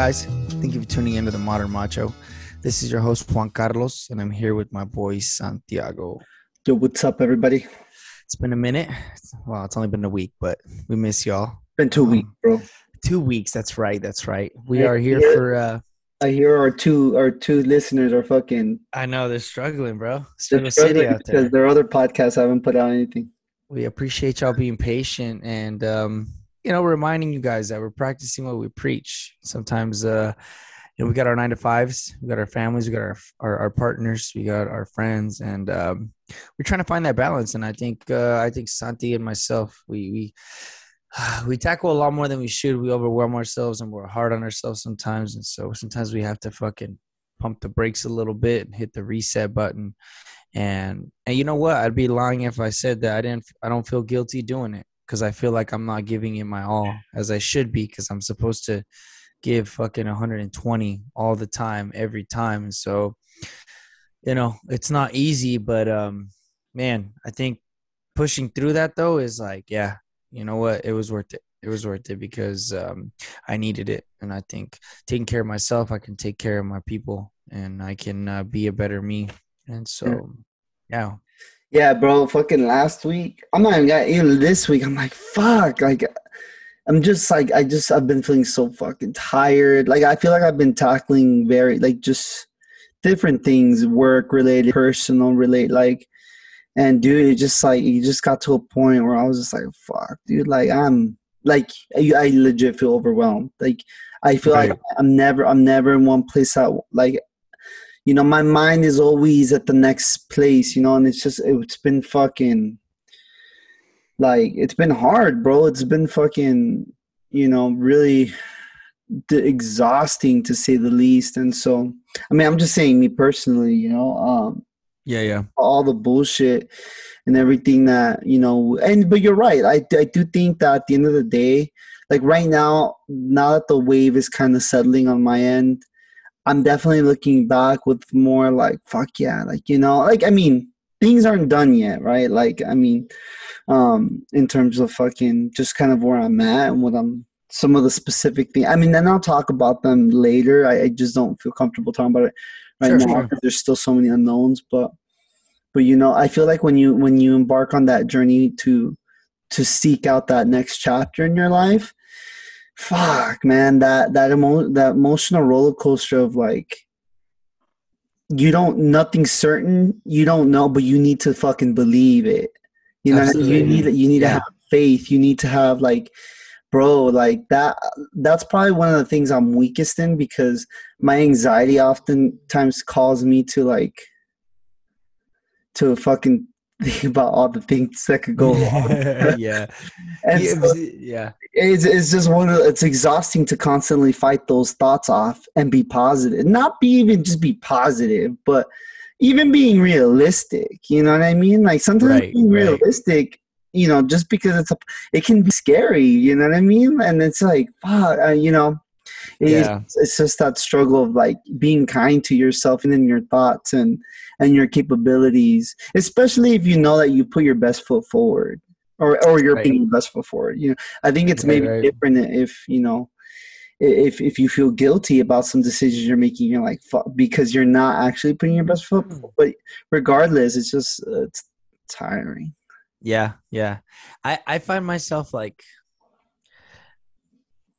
Guys? Thank you for tuning into the Modern Macho. This is your host Juan Carlos, and I'm here with my boy Santiago. Yo, what's up, everybody? It's been a minute. Well, it's only been a week, but we miss y'all. Been two weeks, bro. Two weeks. That's right. That's right. We I are here hear- for. uh I hear our two our two listeners are fucking I know they're struggling, bro. they're Struggle struggling out there. because their other podcasts haven't put out anything. we appreciate y'all being patient and um, you know reminding you guys that we're practicing what we preach. Sometimes uh you know we got our nine to fives we got our families we got our our, our partners we got our friends and um we're trying to find that balance. And i think uh i think santi and myself we we we tackle a lot more than we should. We overwhelm ourselves and we're hard on ourselves sometimes. And so sometimes we have to fucking pump the brakes a little bit and hit the reset button. And and you know what? I'd be lying if i said that i didn't i don't feel guilty doing it because i feel like i'm not giving it my all as i should be because i'm supposed to give fucking 120 all the time every time. And so you know it's not easy but um man i think pushing through that though is like yeah you know what? It was worth it. It was worth it because um i needed it. And i think taking care of myself i can take care of my people and i can uh, be a better me. And so yeah Yeah, bro. Fucking last week, I'm not even got even this week. I'm like, fuck. Like, I'm just like, I just I've been feeling so fucking tired. Like, I feel like I've been tackling very like just different things, work related, personal related, like. And dude, it just like it just got to a point where I was just like, "Fuck, dude!" Like I'm like I, I legit feel overwhelmed. Like I feel like I'm never I'm never in one place. That like you know my mind is always at the next place you know and it's just it's been fucking like it's been hard bro. It's been fucking you know really d- exhausting to say the least. And so i mean i'm just saying me personally you know um yeah yeah. all the bullshit and everything that you know and but you're right. I, I do think that at the end of the day like right now now that the wave is kind of settling on my end i'm definitely looking back with more like fuck yeah like you know like i mean things aren't done yet right like i mean um in terms of fucking just kind of where i'm at and what i'm some of the specific things i mean then i'll talk about them later i, I just don't feel comfortable talking about it right Sure, now sure. because there's still so many unknowns but but you know i feel like when you when you embark on that journey to to seek out that next chapter in your life fuck man that that emo- that emotional roller coaster of like you don't nothing's certain you don't know but you need to fucking believe it you know mean? you Absolutely. need you need Yeah. to have faith you need to have like bro like that that's probably one of the things i'm weakest in because my anxiety oftentimes calls me to like to fucking think about all the things that could go wrong. Yeah. And yeah, so yeah. it's, it's just one of it's exhausting to constantly fight those thoughts off and be positive. Not be even just be positive but even being realistic you know what i mean? Like sometimes Right, being right. realistic you know just because it's a it can be scary you know what i mean? And it's like fuck, uh, you know it's, Yeah. it's just that struggle of like being kind to yourself and in your thoughts and and your capabilities especially if you know that you put your best foot forward or or you're Right. putting your best foot forward you know i think it's maybe right. different if you know if if you feel guilty about some decisions you're making you're like because you're not actually putting your best foot forward. but regardless it's just uh, it's tiring Yeah, yeah. I I find myself like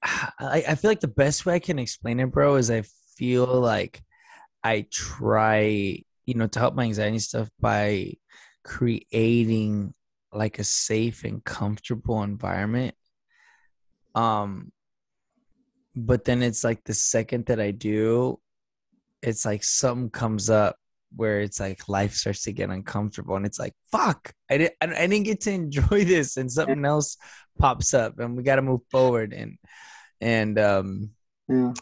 I I feel like the best way I can explain it, bro, is I feel like I try, you know, to help my anxiety stuff by creating like a safe and comfortable environment. Um but then it's like the second that I do, it's like something comes up where it's like life starts to get uncomfortable and it's like fuck I didn't I didn't get to enjoy this and something else pops up and we got to move forward and and um yeah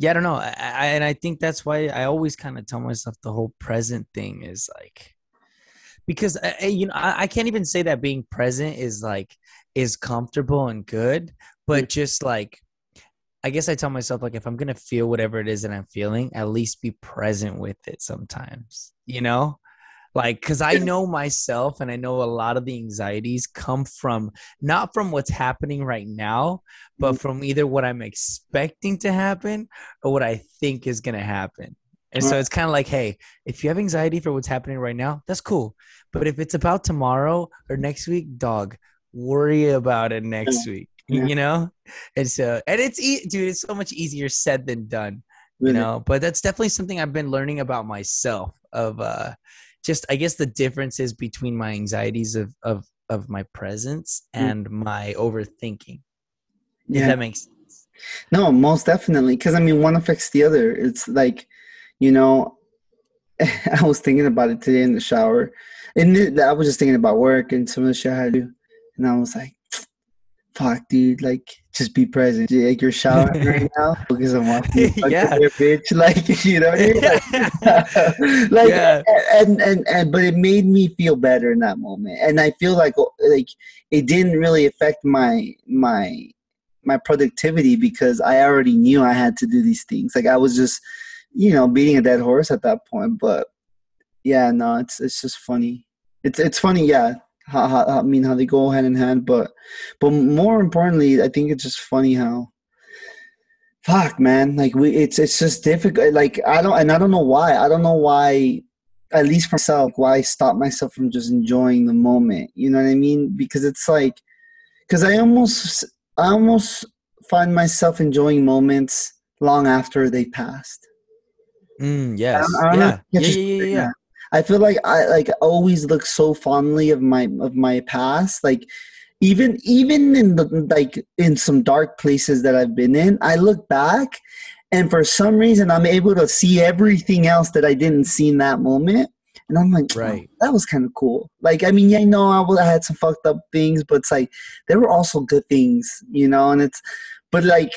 yeah I don't know I, I and I think that's why I always kind of tell myself the whole present thing is like because I, I- you know I, I can't even say that being present is like is comfortable and good but mm. just like I guess I tell myself like if I'm gonna feel whatever it is that I'm feeling, at least be present with it sometimes. You know, like because i know myself and i know a lot of the anxieties come from not from what's happening right now but Mhm. from either what i'm expecting to happen or what i think is going to happen. And so it's kind of like hey if you have anxiety for what's happening right now that's cool. But if it's about tomorrow or next week dog worry about it next week Yeah. you know? And so and it's e- dude it's so much easier said than done you know? But that's definitely something i've been learning about myself of uh just i guess the differences between my anxieties of of of my presence Mm. and my overthinking if Yeah. that makes sense No, most definitely. Because I mean, one affects the other. It's like, you know, I was thinking about it today in the shower, and I was just thinking about work and some of the shit I had to do, and I was like, "Fuck, dude! Like, just be present. Like, you're showering right now because I'm watching. Yeah. bitch. Like, you know what I mean? Like, like Yeah. and, and and but it made me feel better in that moment, and I feel like like it didn't really affect my my my productivity because I already knew I had to do these things. Like I was just, you know, beating a dead horse at that point. But yeah, no, it's it's just funny. It's it's funny, yeah. How, how, I mean, how they go hand in hand, but but more importantly, I think it's just funny how. Fuck, man! Like we, it's it's just difficult. Like I don't, and I don't know why. I don't know why. At least for myself, why I stop myself from just enjoying the moment. You know what I mean? Because it's like, because I almost I almost find myself enjoying moments long after they passed. mm, yes I don't know yeah yeah yeah yeah yeah I feel like I like always look so fondly of my of my past. Like even even in the like in some dark places that I've been in, I look back and for some reason I'm able to see everything else that I didn't see in that moment. And I'm like, oh, Right. that was kind of cool. Like, I mean, yeah, I know I, was, I had some fucked up things, but it's like there were also good things, you know. And it's, but like,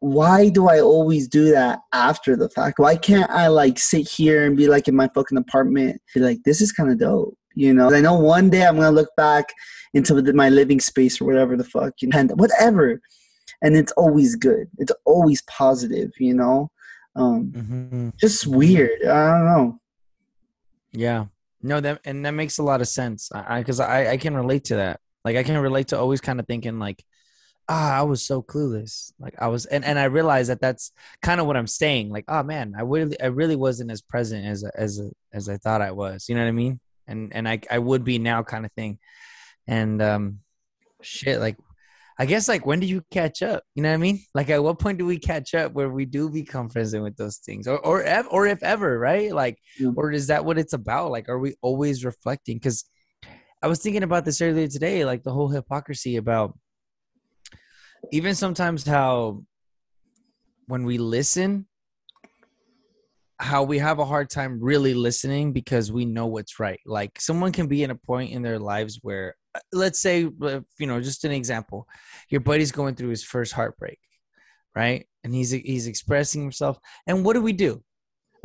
why do I always do that after the fact? Why can't I like sit here and be like in my fucking apartment, be like, this is kind of dope, you know? I know one day I'm gonna look back into my living space or whatever the fuck, you know, and whatever, and it's always good. It's always positive, you know. Um, hmm just weird. I don't know. Yeah. No, that and that makes a lot of sense. I because I, I can relate to that. Like I can relate to always kind of thinking like, ah, I was so clueless. Like I was, and and I realized that that's kind of what I'm saying. Like, oh man, I really I really wasn't as present as as as I thought I was. You know what I mean? And and I I would be now, kind of thing. And um, shit, like. I guess like when do you catch up? You know what I mean? Like at what point do we catch up where we do become present with those things, or or ev- or if ever, right? Like or is that what it's about like are we always reflecting because i was thinking about this earlier today like the whole hypocrisy about even sometimes how when we listen how we have a hard time really listening because we know what's right. Like someone can be in a point in their lives where uh, let's say uh, you know just an example your buddy's going through his first heartbreak right? And he's he's expressing himself. And what do we do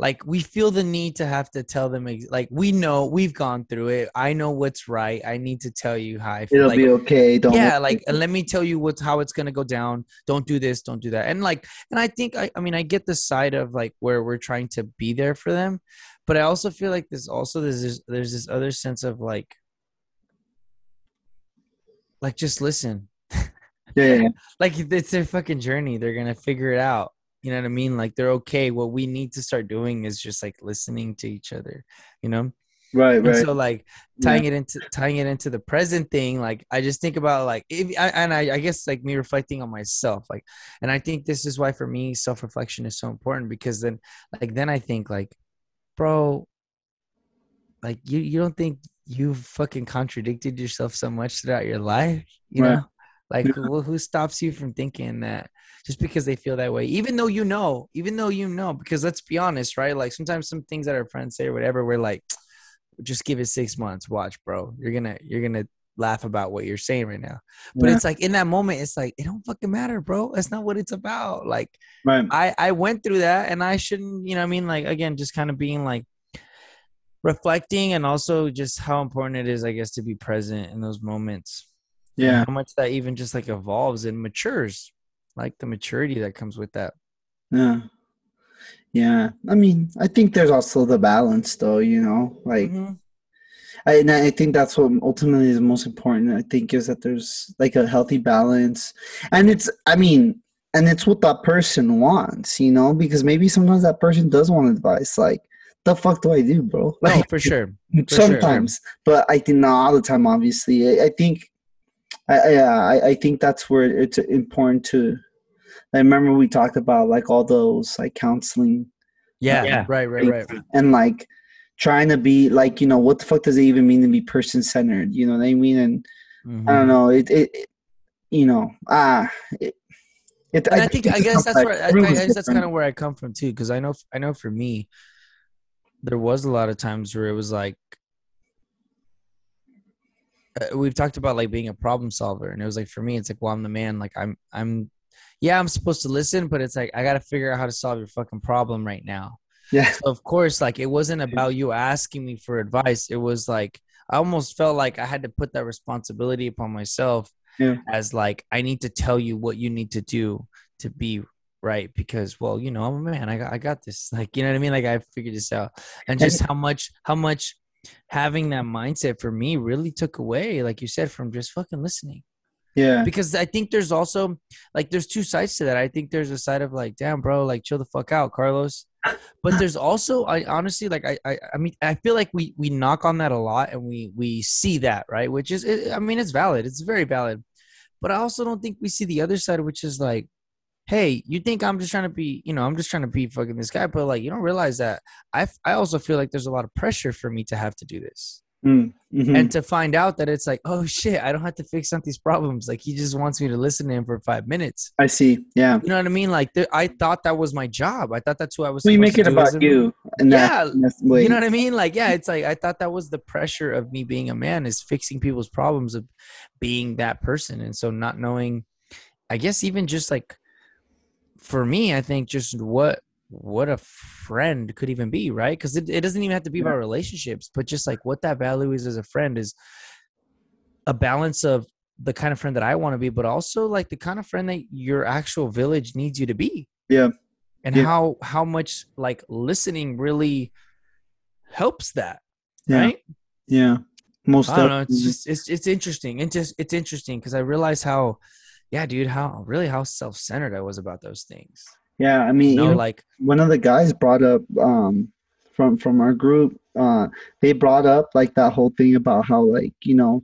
like we feel the need to have to tell them ex- like we know we've gone through it. I know what's right. I need to tell you how i feel It'll like be okay. Don't yeah like and let me tell you what's how it's gonna go down. Don't do this don't do that. And like and i think i, I mean i get the side of like where we're trying to be there for them but i also feel like there's also there's this, there's this other sense of like like just listen. Yeah, yeah, yeah. like it's their fucking journey. They're gonna figure it out you know what i mean like they're okay what we need to start doing is just like listening to each other you know right, and right. so like tying it into tying it into the present thing like i just think about like if I, and I, I guess like me reflecting on myself like and i think this is why for me self-reflection is so important because then like then i think like bro like you you don't think you've fucking contradicted yourself so much throughout your life you Right. know like Yeah. who, who stops you from thinking that just because they feel that way even though you know even though you know because let's be honest right? Like sometimes some things that our friends say or whatever we're like just give it six months watch bro. You're gonna you're gonna laugh about what you're saying right now. But Yeah. it's like in that moment it's like it don't fucking matter bro. That's not what it's about. Like right. I I went through that and I shouldn't, you know, what I mean, like again, just kind of being like reflecting and also just how important it is, I guess, to be present in those moments. Yeah, How much that even just like evolves and matures, like the maturity that comes with that. yeah. Yeah, I mean, I think there's also the balance, though. You know, like, Mhm. I, and I think that's what ultimately is most important. I think is that there's like a healthy balance, and it's, I mean, and it's what that person wants, you know, because maybe sometimes that person does want advice. Like, the fuck do I do, bro? No, Like, for sure. sure. sometimes, but I think not all the time. Obviously, I, I think, I, I I I think that's where it's important to. I remember we talked about like all those like counseling Yeah, Yeah. right, right, right. and like trying to be like you know what the fuck does it even mean to be person centered? You know what I mean? And I Mhm. don't know it. it, it you know ah it. it And I think I guess that's complex. where I, I guess that's kind of where I come from too, because I know I know for me, there was a lot of times where it was like Uh, we've talked about like being a problem solver, and it was like for me, it's like, well, I'm the man. Like I'm I'm yeah, I'm supposed to listen, but it's like I got to figure out how to solve your fucking problem right now. yeah So of course, like it wasn't about you asking me for advice. It was like I almost felt like I had to put that responsibility upon myself Yeah. as like I need to tell you what you need to do to be right because well, you know, I'm a man. I got I got this. Like, you know what I mean? Like I figured this out. And just how much how much having that mindset for me really took away like you said from just fucking listening yeah because I think there's also like there's two sides to that. I think there's a side of like, damn, bro, like chill the fuck out, Carlos. But there's also, I honestly like, I, I, I mean, I feel like we we knock on that a lot, and we we see that right, which is, it, I mean, it's valid, it's very valid. But I also don't think we see the other side, which is like, hey, you think I'm just trying to be, you know, I'm just trying to be fucking this guy, but like, you don't realize that I, I also feel like there's a lot of pressure for me to have to do this Mm, mhm. and to find out that it's like, oh shit, I don't have to fix these problems. Like he just wants me to listen to him for five minutes. I see yeah You know what I mean? Like there, I thought that was my job. I thought that's who I was. you supposed make it about you and Yeah, that, You know what I mean? Like yeah, it's like I thought that was the pressure of me being a man is fixing people's problems of being that person, and so not knowing. I guess even just like for me, I think just what what a friend could even be, right? Because it, it doesn't even have to be about relationships, but just like what that value is as a friend is a balance of the kind of friend that I want to be, but also like the kind of friend that your actual village needs you to be. Yeah. And Yeah. how how much like listening really helps that, yeah right? yeah most I don't know. It's just it's it's interesting. It's just it's interesting because I realize how, yeah, dude, how really how self centered I was about those things. yeah I mean You know, even like one of the guys brought up um from from our group uh they brought up like that whole thing about how like you know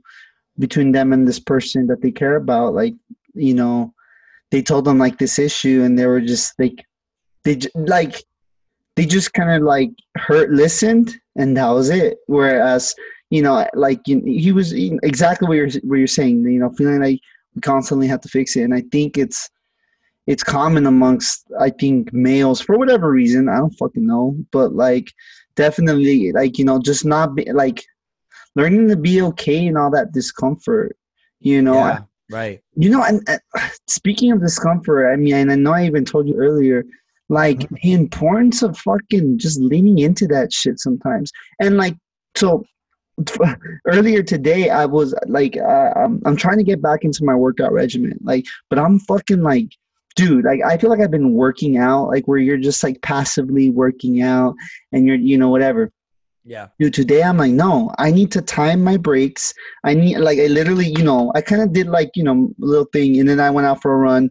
between them and this person that they care about like you know they told them like this issue and they were just like they like they just kind of like hurt listened and that was it whereas you know like you, he was exactly what you're what you're saying you know feeling like constantly have to fix it and i think it's it's common amongst I think males for whatever reason. I don't fucking know, but like definitely like you know just not be like learning to be okay in all that discomfort. You know, yeah, right. you know, and, and speaking of discomfort, I mean, and I know I even told you earlier, like Mhm. the importance of fucking just leaning into that shit sometimes, and like so. Earlier today, I was like, uh, I'm, I'm trying to get back into my workout regimen, like, but I'm fucking like, dude, like, I feel like I've been working out, like, where you're just like passively working out, and you're, you know, whatever. Yeah. dude today i'm like no i need to time my breaks. I need like i literally you know i kind of did like you know a little thing and then i went out for a run.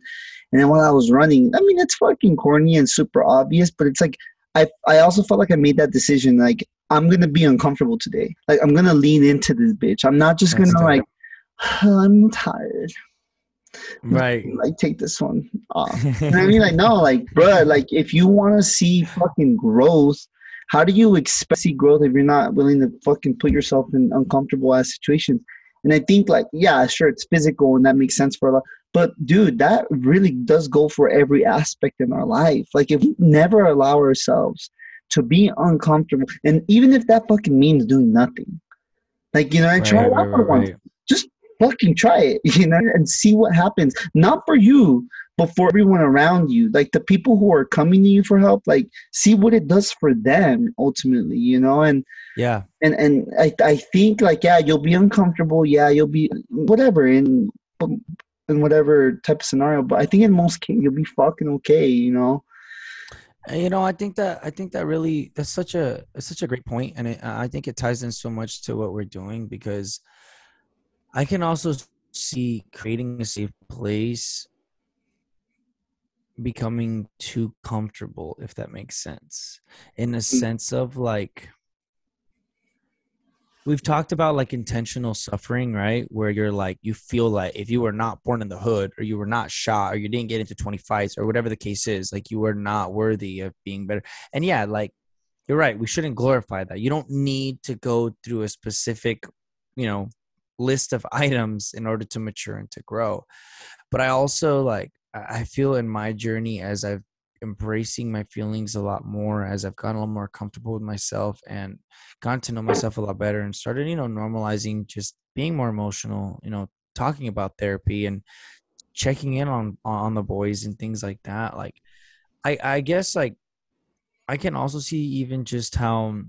And then while i was running i mean it's fucking corny and super obvious but it's like i i also felt like i made that decision like i'm gonna be uncomfortable today like i'm gonna lean into this bitch i'm not just That's gonna dope. like i'm tired Right. like take this one off you know I mean? Like, no, like, bruh, like, if you want to see fucking growth, how do you expect to see growth if you're not willing to fucking put yourself in uncomfortable ass situations? And I think, like, yeah, sure, it's physical and that makes sense for a lot. But, dude, that really does go for every aspect in our life. Like, if we never allow ourselves to be uncomfortable, and even if that fucking means doing nothing, like, you know, try Right, it right, out for right, once right. fucking try it, you know, and see what happens. Not for you, but for everyone around you. Like the people who are coming to you for help, like see what it does for them ultimately, you know, and Yeah. and and I I think like yeah, you'll be uncomfortable, yeah, you'll be whatever in in whatever type of scenario, but I think in most cases you'll be fucking okay, you know. You know i think that i think that really that's such a such a great point and it, i think it ties in so much to what we're doing because i can also see creating a safe place becoming too comfortable if that makes sense in a mm. sense of like we've talked about like intentional suffering, right? Where you're like, you feel like if you were not born in the hood or you were not shot or you didn't get into 20 fights or whatever the case is, like you were not worthy of being better. And yeah, like you're right. We shouldn't glorify that. You don't need to go through a specific, you know, list of items in order to mature and to grow. But I also like, I feel in my journey as I've embracing my feelings a lot more as I've gotten a little more comfortable with myself and gotten to know myself a lot better and started, you know, normalizing just being more emotional, you know, talking about therapy and checking in on on the boys and things like that. Like I I guess like I can also see even just how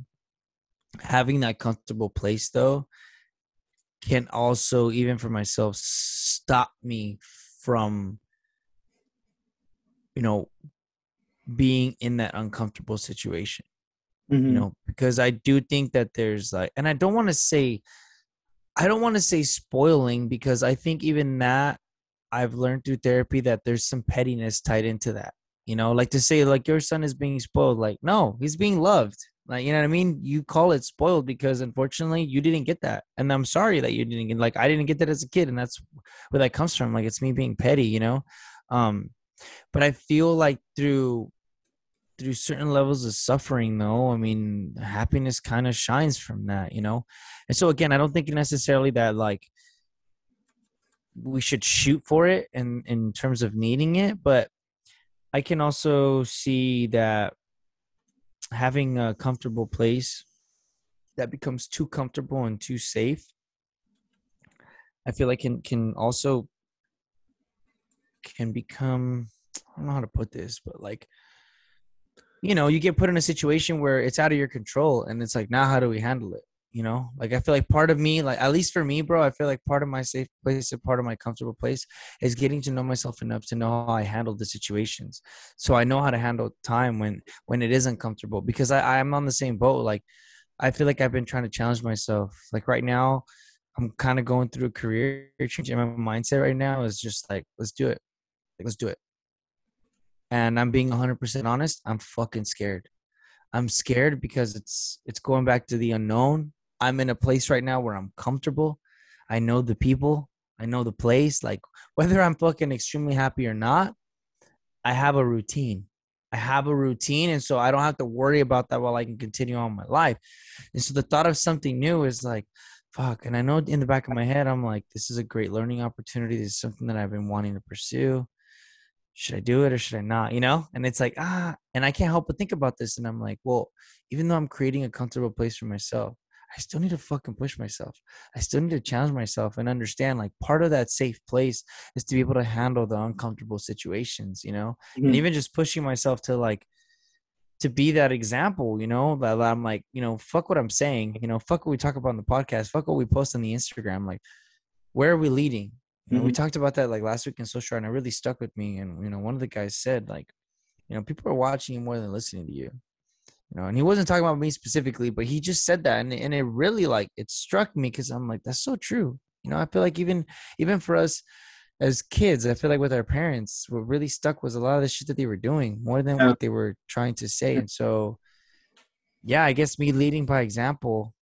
having that comfortable place though can also even for myself stop me from you know being in that uncomfortable situation mm-hmm. you know because i do think that there's like and i don't want to say i don't want to say spoiling because i think even that i've learned through therapy that there's some pettiness tied into that you know like to say like your son is being spoiled like no he's being loved like you know what i mean you call it spoiled because unfortunately you didn't get that and i'm sorry that you didn't get like i didn't get that as a kid and that's where that comes from like it's me being petty you know um but i feel like through through certain levels of suffering though i mean happiness kind of shines from that you know? And so again i don't think necessarily that like we should shoot for it in in terms of needing it but i can also see that having a comfortable place that becomes too comfortable and too safe i feel like can can also can become i don't know how to put this but like you know, you get put in a situation where it's out of your control and it's like, now how do we handle it? You know, like I feel like part of me, like at least for me, bro, I feel like part of my safe place and part of my comfortable place is getting to know myself enough to know how I handle the situations. So I know how to handle time when when it is uncomfortable because I, I'm on the same boat. Like I feel like I've been trying to challenge myself. Like right now, I'm kind of going through a career change and my mindset right now is just like, let's do it. Like, let's do it and I'm being 100% honest, I'm fucking scared. I'm scared because it's it's going back to the unknown. I'm in a place right now where I'm comfortable. I know the people, I know the place. Like whether I'm fucking extremely happy or not, I have a routine. I have a routine, and so I don't have to worry about that while I can continue on my life. And so the thought of something new is like, fuck. And I know in the back of my head, I'm like, this is a great learning opportunity. This is something that I've been wanting to pursue should I do it or should I not? You know? And it's like, ah, and I can't help but think about this. And I'm like, well, even though I'm creating a comfortable place for myself, I still need to fucking push myself. I still need to challenge myself and understand like part of that safe place is to be able to handle the uncomfortable situations, you know? Mm-hmm. And even just pushing myself to like to be that example, you know, that I'm like, you know, fuck what I'm saying, you know, fuck what we talk about on the podcast, fuck what we post on the Instagram. Like, where are we leading? You know, mm-hmm. we talked about that like last week in social, and it really stuck with me. And you know, one of the guys said like, you know, people are watching you more than listening to you. You know, and he wasn't talking about me specifically, but he just said that, and and it really like it struck me because I'm like, that's so true. You know, I feel like even even for us as kids, I feel like with our parents, what really stuck was a lot of the shit that they were doing more than yeah. what they were trying to say. And so, yeah, I guess me leading by example,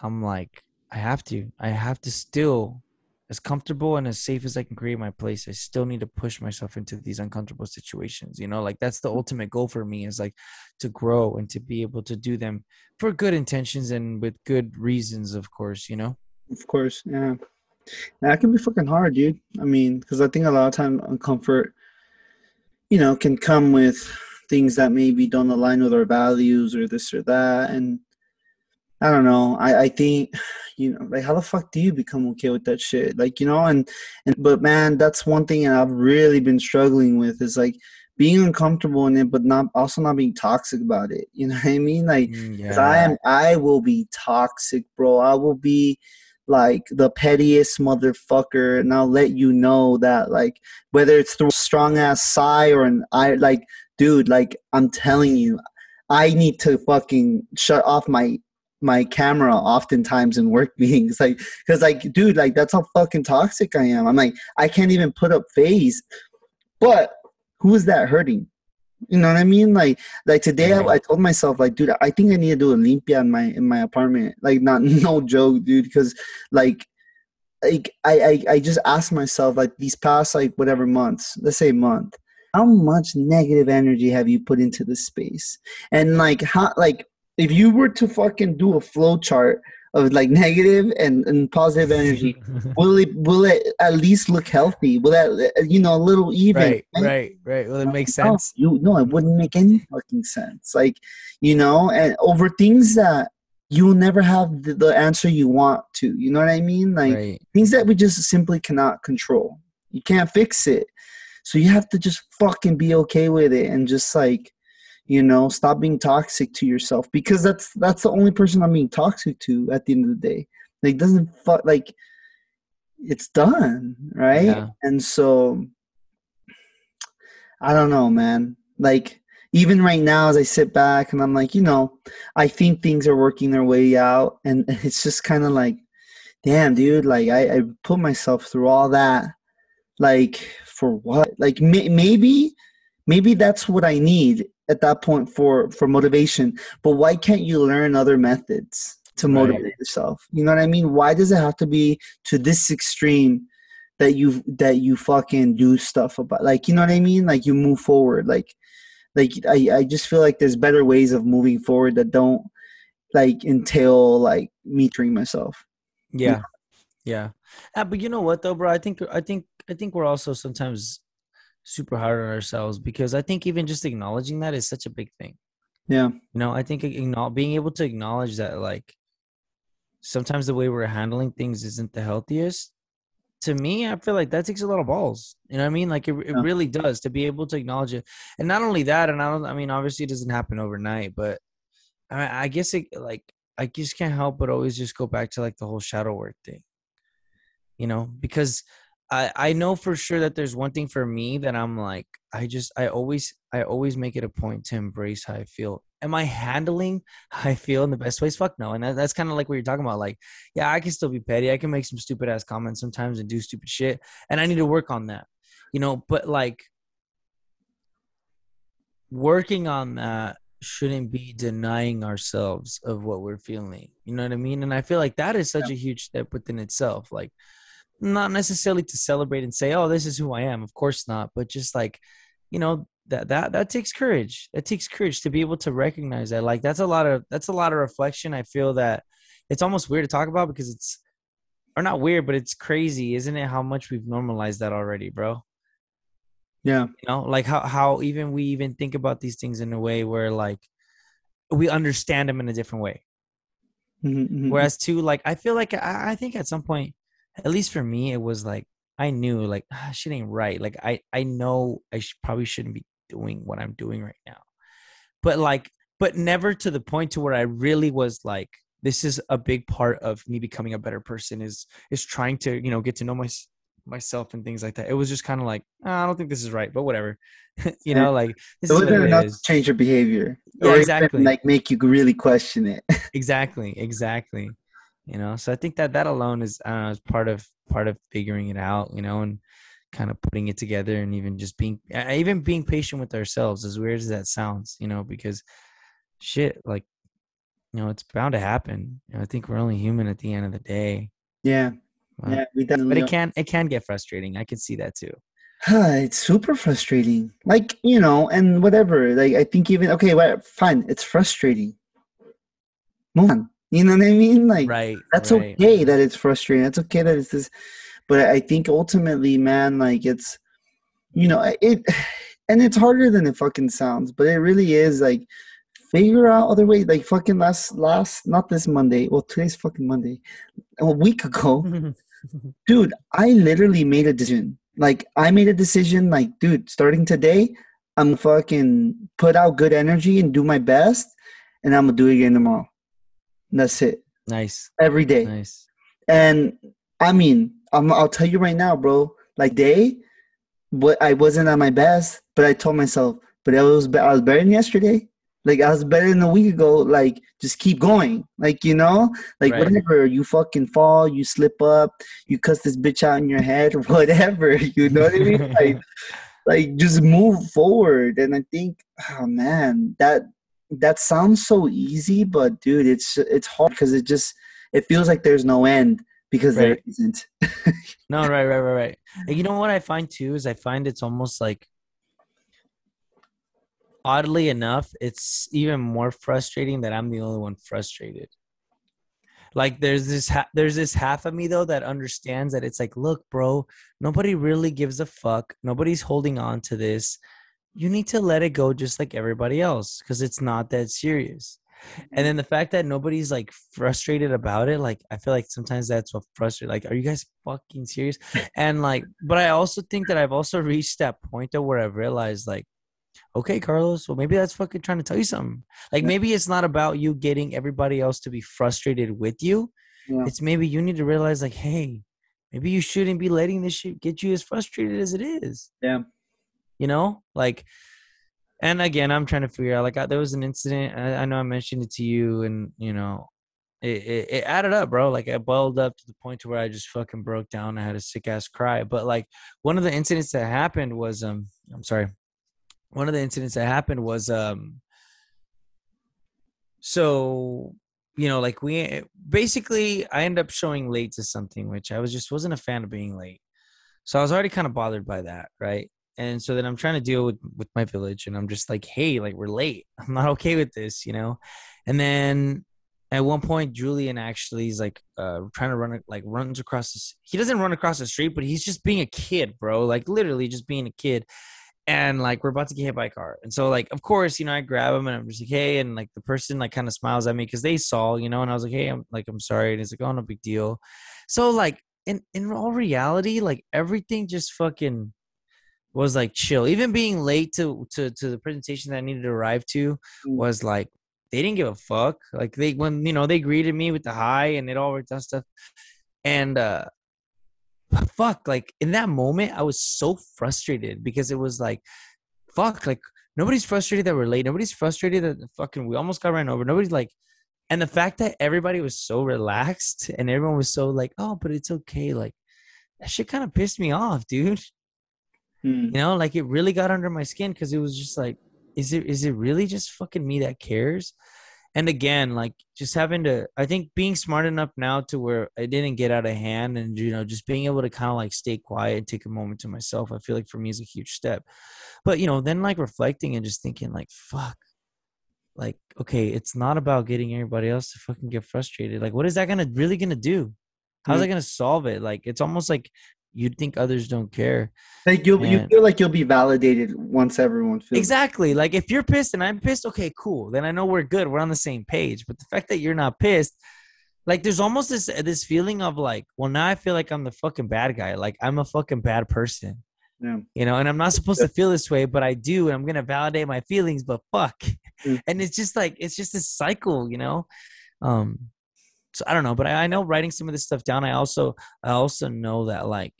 I'm like, I have to, I have to still as comfortable and as safe as I can create my place, I still need to push myself into these uncomfortable situations. You know, like that's the mm-hmm. ultimate goal for me is like to grow and to be able to do them for good intentions and with good reasons, of course, you know? Of course, yeah. That can be fucking hard, dude. I mean, because I think a lot of time uncomfort, you know, can come with things that maybe don't align with our values or this or that. And I don't know. I, I think you know like how the fuck do you become okay with that shit like you know and and but man that's one thing i've really been struggling with is like being uncomfortable in it but not also not being toxic about it you know what i mean like mm, yeah. i am i will be toxic bro i will be like the pettiest motherfucker and i'll let you know that like whether it's through strong ass sigh or an i like dude, like I'm telling you, I need to fucking shut off my my camera oftentimes in work meetings like because like dude like that's how fucking toxic i am. I'm like i can't even put up face. But who is that hurting? You know what i mean? Like like today I, I told myself like dude i think i need to do a limpia in my in my apartment. Like not no joke dude because like like I, I i just asked myself like these past like whatever months let's say month how much negative energy have you put into this space? And like how like if you were to fucking do a flow chart of like negative and, and positive energy, will it will it at least look healthy? Will that you know a little even? Right, right, right. right. Will it make sense? No, you no, it wouldn't make any fucking sense. Like you know, and over things that you'll never have the, the answer you want to. You know what I mean? Like right. things that we just simply cannot control. You can't fix it. So you have to just fucking be okay with it and just like you know stop being toxic to yourself because that's that's the only person i'm being toxic to at the end of the day. Like doesn't fuck like it's done right? Yeah. and so i don't know man. Like even right now as i sit back and i'm like you know i think things are working their way out and it's just kind of like damn dude like I, I put myself through all that like for what? Like may, maybe maybe that's what i need at that point for for motivation. But why can't you learn other methods to motivate right. yourself? You know what i mean? Why does it have to be to this extreme that you that you fucking do stuff about? Like you know what i mean? Like you move forward. Like like i i just feel like there's better ways of moving forward that don't like entail like me treating myself. Yeah. Yeah. Uh, but you know what though bro? I think i think i think we're also sometimes super hard on ourselves because I think even just acknowledging that is such a big thing. Yeah. You know, I think being able to acknowledge that like sometimes the way we're handling things isn't the healthiest. To me, I feel like that takes a lot of balls. You know what I mean? Like it, it yeah. really does to be able to acknowledge it. And not only that, and I don't I mean obviously it doesn't happen overnight, but I, I guess it like I just can't help but always just go back to like the whole shadow work thing. You know, because I I know for sure that there's one thing for me that I'm like I just I always I always make it a point to embrace how I feel. Am I handling how I feel in the best ways? Fuck no. And that, that's kind of like what you're talking about. Like, yeah, I can still be petty. I can make some stupid ass comments sometimes and do stupid shit, and I need to work on that. You know, but like working on that shouldn't be denying ourselves of what we're feeling. You know what I mean? And I feel like that is such yeah. a huge step within itself. Like not necessarily to celebrate and say, "Oh, this is who I am." Of course not, but just like, you know, that that that takes courage. It takes courage to be able to recognize that. Like that's a lot of that's a lot of reflection. I feel that it's almost weird to talk about because it's or not weird, but it's crazy, isn't it? How much we've normalized that already, bro. Yeah. You know, like how how even we even think about these things in a way where like we understand them in a different way. Mm-hmm, mm-hmm. Whereas too, like I feel like I, I think at some point at least for me, it was like I knew like ah, shit ain't right. Like I I know I sh- probably shouldn't be doing what I'm doing right now, but like but never to the point to where I really was like this is a big part of me becoming a better person is is trying to you know get to know my myself and things like that. It was just kind of like oh, I don't think this is right, but whatever. you know, like this so is enough to change your behavior, yeah, or exactly. like make you really question it. exactly, exactly you know? So i think that that alone is uh, is part of part of figuring it out you know and kind of putting it together and even just being even being patient with ourselves as weird as that sounds you know because shit like you know it's bound to happen you know, i think we're only human at the end of the day. Yeah. Uh, yeah we definitely but it can it can get frustrating i can see that too. It's super frustrating. Like you know and whatever like i think even okay well, fine it's frustrating. Move on you know what I mean? Like, right, that's right. okay that it's frustrating. That's okay that it's this. But I think ultimately, man, like it's, you know, it, and it's harder than it fucking sounds, but it really is like figure out other ways. Like fucking last, last, not this Monday. Well, today's fucking Monday. A week ago, dude, I literally made a decision. Like I made a decision. Like, dude, starting today, I'm fucking put out good energy and do my best, and I'm gonna do it again tomorrow. That's it. Nice. Every day. Nice. And I mean, I'm, I'll tell you right now, bro. Like day, but I wasn't at my best, but I told myself but I was I was better than yesterday. Like I was better than a week ago. Like just keep going. Like you know, like right. whatever. You fucking fall, you slip up, you cuss this bitch out in your head, whatever. You know what I mean? like, like just move forward. And I think, oh man, that that sounds so easy, but dude, it's it's hard because it just it feels like there's no end because right. there isn't. no, right, right, right, right. You know what I find too is I find it's almost like oddly enough, it's even more frustrating that I'm the only one frustrated. Like there's this ha- there's this half of me though that understands that it's like, look, bro, nobody really gives a fuck. Nobody's holding on to this. You need to let it go just like everybody else because it's not that serious. And mm-hmm. then the fact that nobody's like frustrated about it, like I feel like sometimes that's what frustrates. Like, are you guys fucking serious? And like, but I also think that I've also reached that point though where I've realized like, okay, Carlos, well, maybe that's fucking trying to tell you something. Like, maybe it's not about you getting everybody else to be frustrated with you. Yeah. It's maybe you need to realize, like, hey, maybe you shouldn't be letting this shit get you as frustrated as it is. Yeah. You know, like, and again, I'm trying to figure out, like, I, there was an incident. I, I, know I mentioned it to you, and, you know, it, it, it added up, bro. Like, I boiled up to the point to where I just fucking broke down. I had a sick ass cry. But, like, one of the incidents that happened was, um, I'm sorry one of the incidents that happened was um so you know like we basically i end up showing late to something which i was just wasn't a fan of being late so i was already kind of bothered by that right and so then i'm trying to deal with with my village and i'm just like hey like we're late. I'm not okay with this you know? And then at one point julian actually is like uh trying to run like runs across this he doesn't run across the street but he's just being a kid bro like literally just being a kid. And like we're about to get hit by a car. And so like of course you know i grab him and i'm just like hey and like the person like kind of smiles at me because they saw you know? And i was like hey i'm like i'm sorry. And he's like oh no big deal. So like in in all reality like everything just fucking was like chill. Even being late to to to the presentation that i needed to arrive to mm. was like they didn't give a fuck. Like they when you know they greeted me with the hi and it all worked out stuff. And uh fuck like in that moment i was so frustrated because it was like fuck like nobody's frustrated that we're late. Nobody's frustrated that fucking we almost got ran over. Nobody's like and the fact that everybody was so relaxed and everyone was so like oh but it's okay. Like that shit kind of pissed me off dude hmm. you know like it really got under my skin because it was just like is it is it really just fucking me that cares? And again like just having to i think being smart enough now to where I didn't get out of hand and you know just being able to kind of like stay quiet and take a moment to myself i feel like for me is a huge step. But you know then like reflecting and just thinking like fuck. Like okay it's not about getting everybody else to fucking get frustrated. Like what is that gonna really gonna do? How's mm-hmm. that gonna solve it? Like it's almost like you'd think others don't care. Like you, you feel like you'll be validated once everyone feels exactly. Like if you're pissed and I'm pissed, okay, cool. Then I know we're good. We're on the same page. But the fact that you're not pissed, like there's almost this this feeling of like, well, now I feel like I'm the fucking bad guy. Like I'm a fucking bad person. Yeah. You know, and I'm not supposed to feel this way, but I do, and I'm gonna validate my feelings. But fuck, mm. and it's just like it's just this cycle, you know. Um, so I don't know, but I, I know writing some of this stuff down. I also I also know that like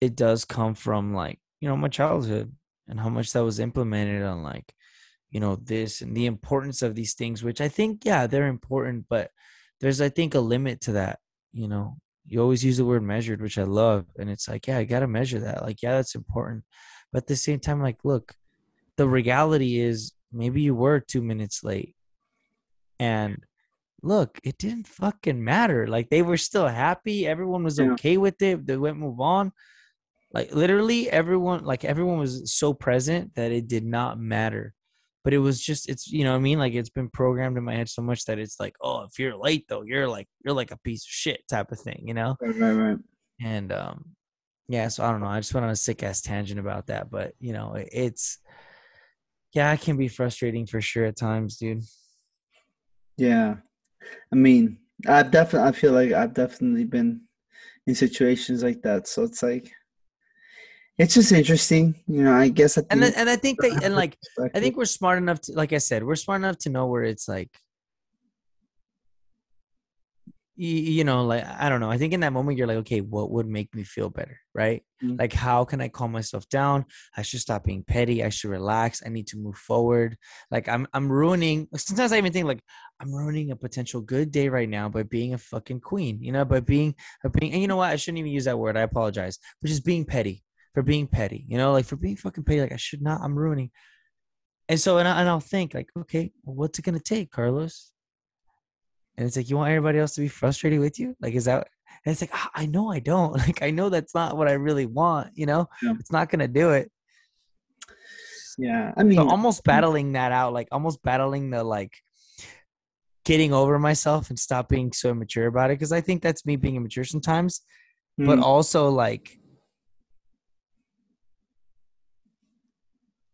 it does come from like you know my childhood and how much that was implemented on like you know this and the importance of these things which i think yeah they're important but there's i think a limit to that you know? You always use the word measured which i love and it's like yeah i gotta measure that. Like yeah that's important but at the same time like look the reality is maybe you were two minutes late and look it didn't fucking matter like they were still happy everyone was okay with it they went move on like literally everyone like everyone was so present that it did not matter. But it was just it's you know i mean? Like it's been programmed in my head so much that it's like oh if you're late though you're like you're like a piece of shit type of thing you know? Right right, right. and um yeah so i don't know i just went on a sick ass tangent about that but you know it's yeah it can be frustrating for sure at times dude. Yeah. I mean i've definitely i feel like i've definitely been in situations like that so it's like it's just interesting, you know. I guess, and then, and I think that, and like, I think we're smart enough to, like I said, we're smart enough to know where it's like, you, you know, like I don't know. I think in that moment you're like, okay, what would make me feel better, right? Mm. Like, how can I calm myself down? I should stop being petty. I should relax. I need to move forward. Like, I'm I'm ruining. Sometimes I even think like I'm ruining a potential good day right now by being a fucking queen, you know, by being by being. And you know what? I shouldn't even use that word. I apologize but just being petty, for being petty. You know, like for being fucking petty. Like I should not. I'm ruining. And so, and, I, and I'll think like, okay, well, what's it gonna take, Carlos? And it's like, you want everybody else to be frustrated with you? Like, is that? And it's like, "Ah, I know I don't. Like, I know that's not what I really want. You know, Yeah. it's not gonna do it. Yeah, I mean, So almost battling that out, like almost battling the like getting over myself and stop being so immature about it. Because I think that's me being immature sometimes, but mm, also like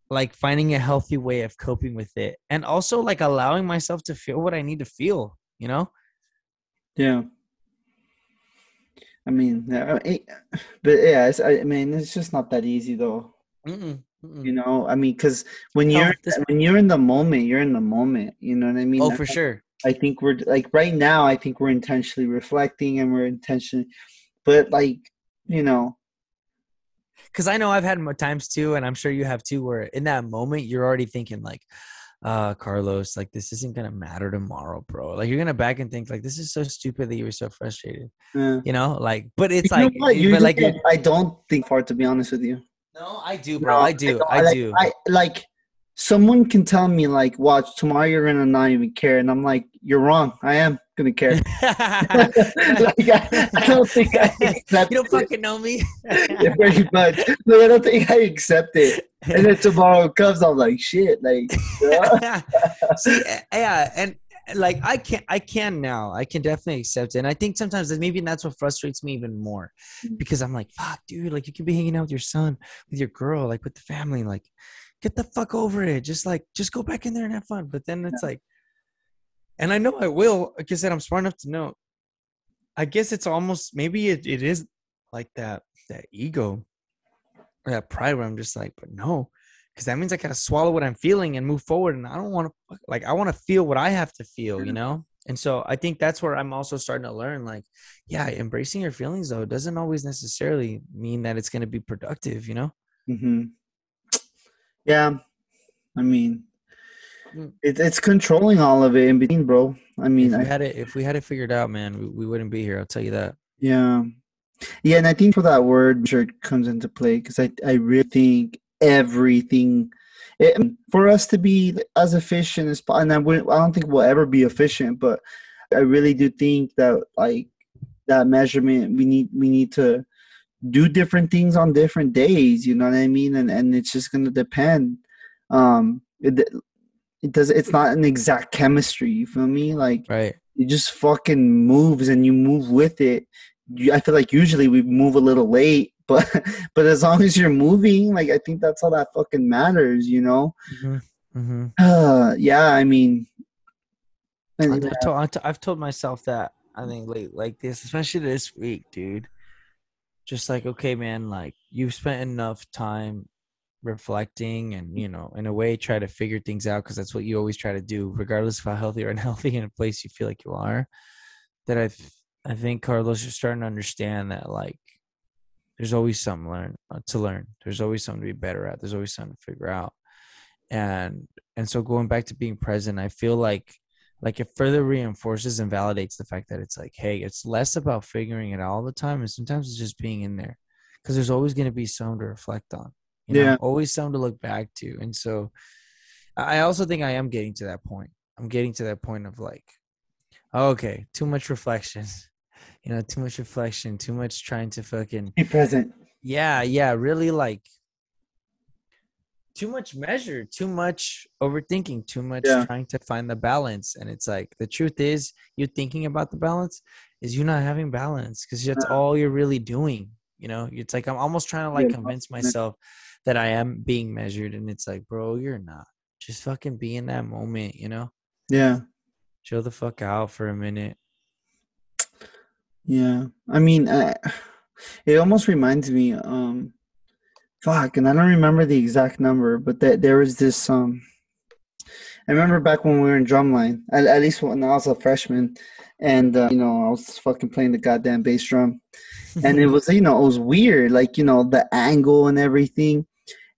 like finding a healthy way of coping with it and also like allowing myself to feel what I need to feel, you know? yeah. I mean, but yeah, it's, I mean, it's just not that easy though. Mm-mm, mm-mm. You know, I mean, because when you're this- when you're in the moment, you're in the moment. You know what I mean? oh, for why sure. I think we're like right now. I think we're intentionally reflecting and we're intentionally, but like you know, because I know I've had times too, and I'm sure you have too, where in that moment you're already thinking like, uh, Carlos, like this isn't gonna matter tomorrow, bro. Like you're gonna back and think like this is so stupid that you were so frustrated, uh, you know? Like, but it's you like, what? but like, I don't think far to be honest with you. no, I do, bro. No, I do, don't. I, like, do. I like someone can tell me like, watch tomorrow you're gonna not even care, and I'm like, you're wrong. I am gonna care. like, I, I don't think I accept you don't it. fucking know me. Yeah, pretty much. Like, I don't think I accept it. And then tomorrow comes, I'm like, shit. Like, yeah. See, eh, yeah, and like I can, I can now. I can definitely accept it, and I think sometimes that maybe that's what frustrates me even more, Mm. because I'm like, fuck, dude, like you could be hanging out with your son, with your girl, like with the family, like get the fuck over it. Just like, just go back in there and have fun. But then it's like, and I know I will. Like I said, I'm smart enough to know. I guess it's almost maybe it, it is like that that ego or that pride where I'm just like, but no, because that means I gotta swallow what I'm feeling and move forward. And I don't want to like I want to feel what I have to feel, you know. And so I think that's where I'm also starting to learn, like, yeah, embracing your feelings though doesn't always necessarily mean that it's gonna be productive, you know. hmm Yeah. I mean, Mm. it, it's controlling all of it in between, bro. I mean, if we I, had it, if we had it figured out, man, we, we wouldn't be here. I'll tell you that. yeah. Yeah. And I think for that word, sure, comes into play because I, I really think everything. It, for us to be as efficient as possible, and I, wouldn't, I don't think we'll ever be efficient, but I really do think that like that measurement, we need we need to do different things on different days. You know what I mean? And and it's just gonna depend. Um, it, it does. It's not an exact chemistry. You feel me? Like Right. it just fucking moves and you move with it. You, I feel like usually we move a little late, but but as long as you're moving, like I think that's all that fucking matters. You know? Mm-hmm. Mm-hmm. Uh, yeah. I mean, and, I've, I've told, I've told myself that I think late like this, especially this week, dude. Just like, okay, man, like you've spent enough time reflecting and you know, in a way, try to figure things out because that's what you always try to do, regardless of how healthy or unhealthy in a place you feel like you are. That I, I think Carlos, you're starting to understand that like there's always something learn uh, to learn. There's always something to be better at. There's always something to figure out. And and so going back to being present, I feel like like it further reinforces and validates the fact that it's like, hey, it's less about figuring it out all the time, and sometimes it's just being in there, because there's always going to be something to reflect on. You know? Yeah. always something to look back to, and so I also think I am getting to that point. I'm getting to that point of like, okay, too much reflection, you know, too much reflection, too much trying to fucking be present. yeah yeah really like too much measure too much overthinking too much Yeah. trying to find the balance. And it's like the truth is you're thinking about the balance is you're not having balance because that's all you're really doing you know? It's like i'm almost trying to like convince myself that i am being measured. And it's like bro you're not. Just fucking be in that moment you know? Yeah. chill the fuck out for a minute. Yeah, I mean, uh, it almost reminds me. Um, fuck, and I don't remember the exact number, but that there was this. Um, I remember back when we were in drumline, at, at least when I was a freshman, and uh, you know I was fucking playing the goddamn bass drum, and it was you know it was weird, like you know the angle and everything,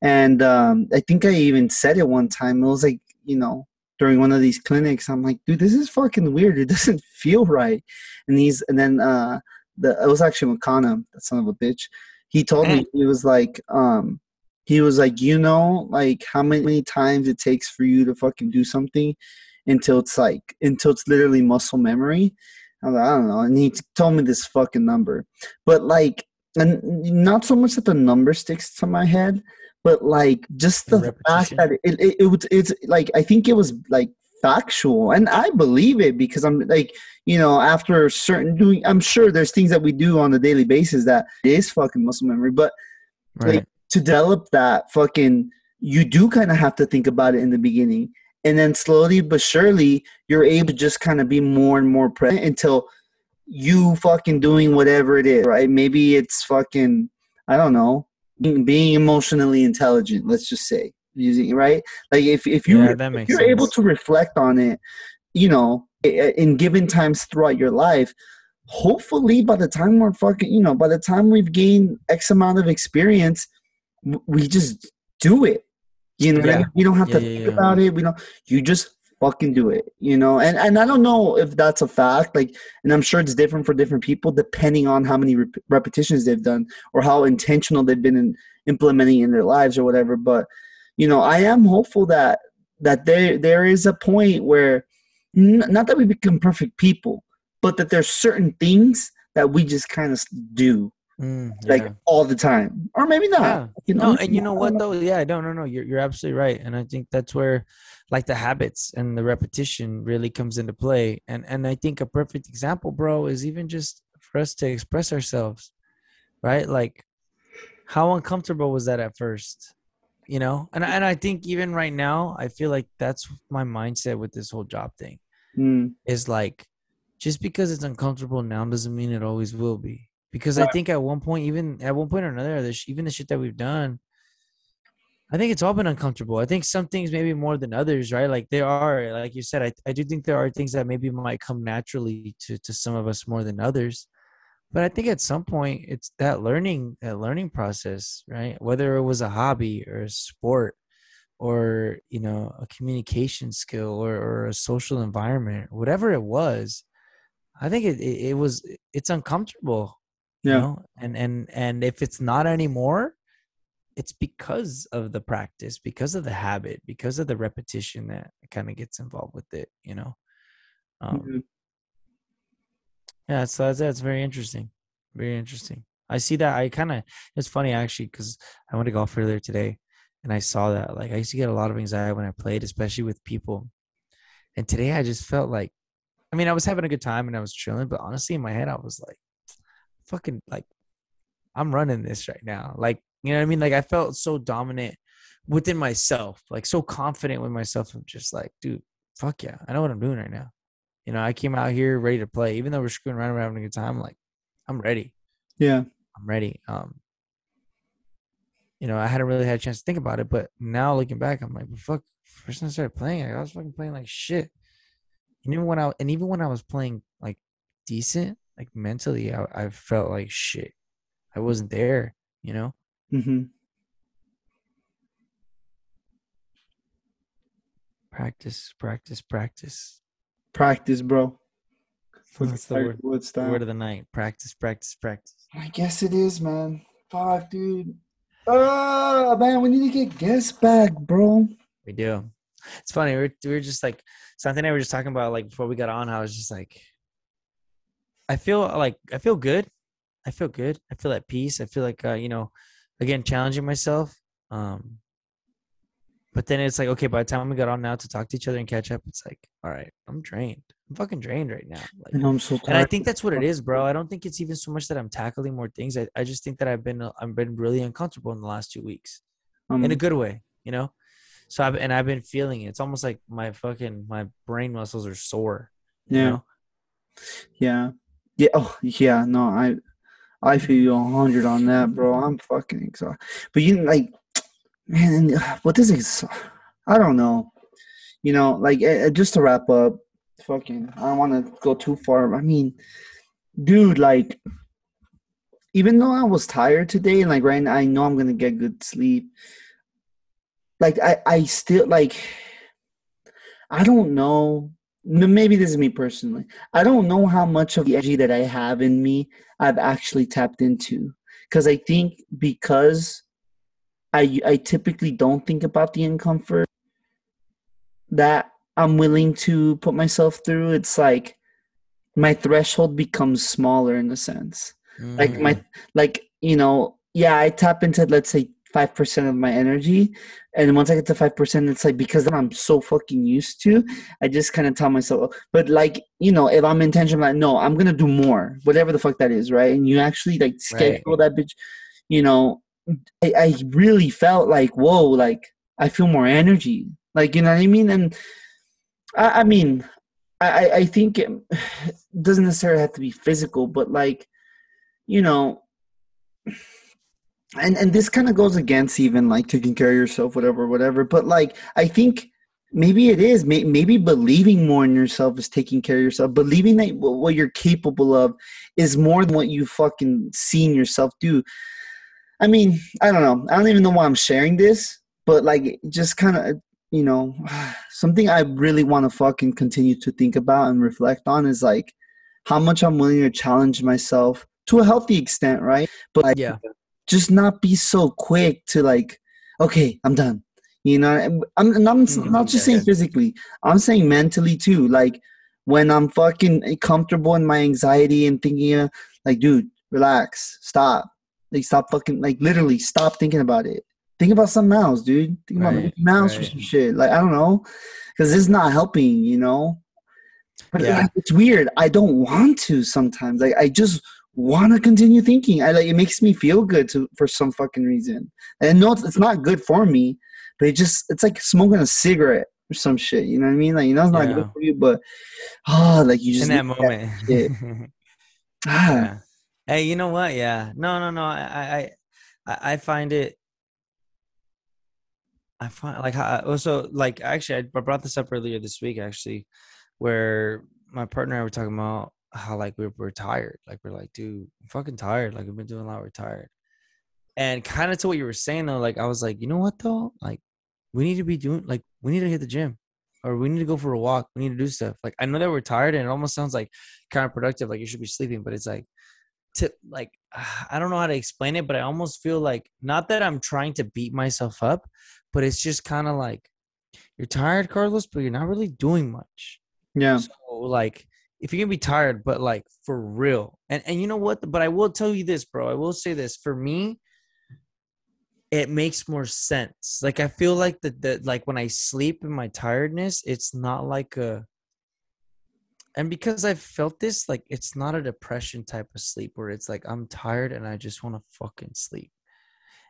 and um, I think I even said it one time. It was like you know during one of these clinics, I'm like, dude, this is fucking weird. It doesn't feel right, and he's and then uh, the it was actually McConnell, that son of a bitch. He told me he was like um he was like, you know, like how many times it takes for you to fucking do something until it's like until it's literally muscle memory. I, like, I don't know, and he told me this fucking number, but like, and not so much that the number sticks to my head, but like just the, the fact that it, it, it was it's like I think it was like factual and i believe it because i'm like you know after certain doing i'm sure there's things that we do on a daily basis that is fucking muscle memory but right. like to develop that fucking you do kind of have to think about it in the beginning and then slowly but surely you're able to just kind of be more and more present until you fucking doing whatever it is right maybe it's fucking i don't know being, being emotionally intelligent let's just say using right like if, if you yeah, if you're sense. able to reflect on it you know in given times throughout your life hopefully by the time we're fucking you know by the time we've gained x amount of experience we just do it. You know, yeah. you don't have to yeah, think yeah, about it. We don't. You just fucking do it. You know, and and I don't know if that's a fact. Like, and I'm sure it's different for different people depending on how many rep- repetitions they've done or how intentional they've been in implementing in their lives or whatever. But you know, I am hopeful that that there there is a point where n- not that we become perfect people, but that there's certain things that we just kind of do Mm, yeah. like all the time, or maybe not. Yeah. You know? No, and you know what though? Yeah, no, no, no. You're you're absolutely right, and I think that's where, like, the habits and the repetition really comes into play. And and I think a perfect example, bro, is even just for us to express ourselves, right? Like, how uncomfortable was that at first? You know, and and I think even right now, I feel like that's my mindset with this whole job thing. Mm. Is like, just because it's uncomfortable now doesn't mean it always will be because right. I think at one point, even at one point or another, the even the shit that we've done, I think it's all been uncomfortable. I think some things maybe more than others, right? Like there are, like you said, I, I do think there are things that maybe might come naturally to to some of us more than others. But I think at some point it's that learning, that learning process, right? Whether it was a hobby or a sport or, you know, a communication skill or, or a social environment, whatever it was, I think it, it, it was, it's uncomfortable yeah. You know? And and and if it's not anymore, it's because of the practice, because of the habit, because of the repetition that kind of gets involved with it, you know. Um, mm-hmm. Yeah, so that's that's very interesting. Very interesting. I see that. I kind of it's funny actually because I went to golf earlier today, and I saw that. Like I used to get a lot of anxiety when I played, especially with people. And today I just felt like, I mean, I was having a good time and I was chilling, but honestly, in my head, I was like, fucking like I'm running this right now. Like, you know what I mean? Like I felt so dominant within myself, like so confident with myself. I'm just like, dude, fuck yeah. I know what I'm doing right now. You know, I came out here ready to play. Even though we're screwing around and having a good time, I'm like, I'm ready. Yeah. I'm ready. Um, you know, I hadn't really had a chance to think about it, but now looking back, I'm like, fuck, first time I started playing, I was fucking playing like shit. And even when I and even when I was playing like decent, like mentally I, I felt like shit i wasn't there you know mm-hmm. practice practice practice practice bro What's the word, word of the night practice practice practice i guess it is man fuck dude oh man we need to get guests back bro we do it's funny we are we are just like something I were just talking about like before we got on i was just like I feel like I feel good. I feel good. I feel at peace. I feel like uh, you know, again, challenging myself. Um, but then it's like, okay, by the time we got on now to talk to each other and catch up, it's like, all right, I'm drained. I'm fucking drained right now. Like, and I'm so tired. And I think that's what it is, bro. I don't think it's even so much that I'm tackling more things. I, I just think that I've been I've been really uncomfortable in the last two weeks, um, in a good way, you know. So I've and I've been feeling it. It's almost like my fucking my brain muscles are sore. Yeah. You know? Yeah. Yeah, oh yeah, no, I I feel you a hundred on that, bro. I'm fucking exhausted. But you like, man, what is it? I don't know. You know, like uh, just to wrap up, fucking. I don't want to go too far. I mean, dude, like, even though I was tired today, and like right now, I know I'm gonna get good sleep. Like, I, I still like. I don't know. Maybe this is me personally. I don't know how much of the energy that I have in me I've actually tapped into, because I think because I I typically don't think about the discomfort that I'm willing to put myself through. It's like my threshold becomes smaller in a sense. Mm. Like my like you know yeah I tap into let's say five percent of my energy, and once I get to five percent, it's like because I'm so fucking used to, I just kind of tell myself. But like you know, if I'm intentional, like no, I'm gonna do more, whatever the fuck that is, right? And you actually like schedule right. that bitch, you know. I, I really felt like whoa, like I feel more energy, like you know what I mean, and I, I mean, I I think it doesn't necessarily have to be physical, but like you know and and this kind of goes against even like taking care of yourself whatever whatever. But like i think maybe it is. Maybe believing more in yourself is taking care of yourself. Believing that what you're capable of is more than what you fucking seen yourself do i mean i don't know i don't even know why i'm sharing this but like just kind of you know something i really want to fucking continue to think about and reflect on is like how much i'm willing to challenge myself to a healthy extent right but like, yeah just not be so quick to like, okay, I'm done. You know, I'm, I'm, I'm mm-hmm. not just saying physically. I'm saying mentally too. Like when I'm fucking comfortable in my anxiety and thinking, uh, like, dude, relax, stop. Like, stop fucking, like, literally, stop thinking about it. Think about something else, dude. Think right, about Mouse right. or some shit. Like, I don't know, because this is not helping. You know. But yeah. it's weird. I don't want to sometimes. Like, I just want to continue thinking. I like it makes me feel good to for some fucking reason. And no, it's, it's not good for me, but it just it's like smoking a cigarette or some shit. You know what I mean? Like you know it's not yeah. good for you, but oh, like you just in that moment. That ah. Yeah. Hey, you know what? Yeah. No, no, no. I I I find it. I find like also oh, like actually I brought this up earlier this week actually, where my partner and I were talking about how like we're, we're tired. Like we're like, dude, I'm fucking tired. Like we've been doing a lot, we're tired. And kind of to what you were saying though, like I was like, you know what though? Like we need to be doing like we need to hit the gym or we need to go for a walk. We need to do stuff. Like I know that we're tired and it almost sounds like counterproductive, like you should be sleeping, but it's like to like I don't know how to explain it, but I almost feel like not that I'm trying to beat myself up, but it's just kind of like you're tired, Carlos, but you're not really doing much. Yeah. So like if you're gonna be tired, but like for real. And and you know what? But I will tell you this, bro. I will say this. For me, it makes more sense. Like I feel like that that like when I sleep in my tiredness, it's not like a and because I've felt this, like it's not a depression type of sleep where it's like I'm tired and I just want to fucking sleep.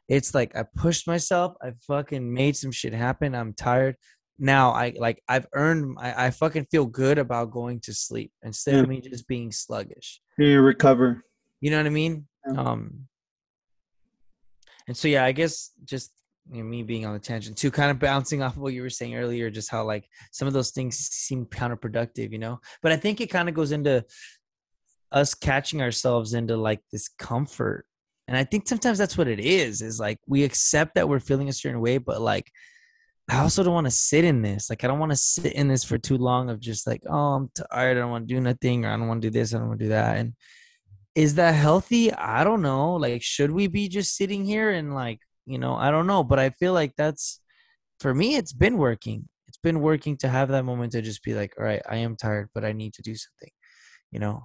It's like I pushed myself, I fucking made some shit happen. I'm tired now I like I've earned I, I fucking feel good about going to sleep instead yeah. of me just being sluggish. You recover. You know what I mean? Yeah. Um and so yeah, I guess just you know, me being on the tangent too, kind of bouncing off of what you were saying earlier, just how like some of those things seem counterproductive, you know. But I think it kind of goes into us catching ourselves into like this comfort. And I think sometimes that's what it is, is like we accept that we're feeling a certain way, but like I also don't want to sit in this. Like, I don't want to sit in this for too long of just like, oh, I'm tired. I don't want to do nothing, or I don't want to do this. I don't want to do that. And is that healthy? I don't know. Like, should we be just sitting here and like, you know, I don't know. But I feel like that's for me. It's been working. It's been working to have that moment to just be like, all right, I am tired, but I need to do something. You know,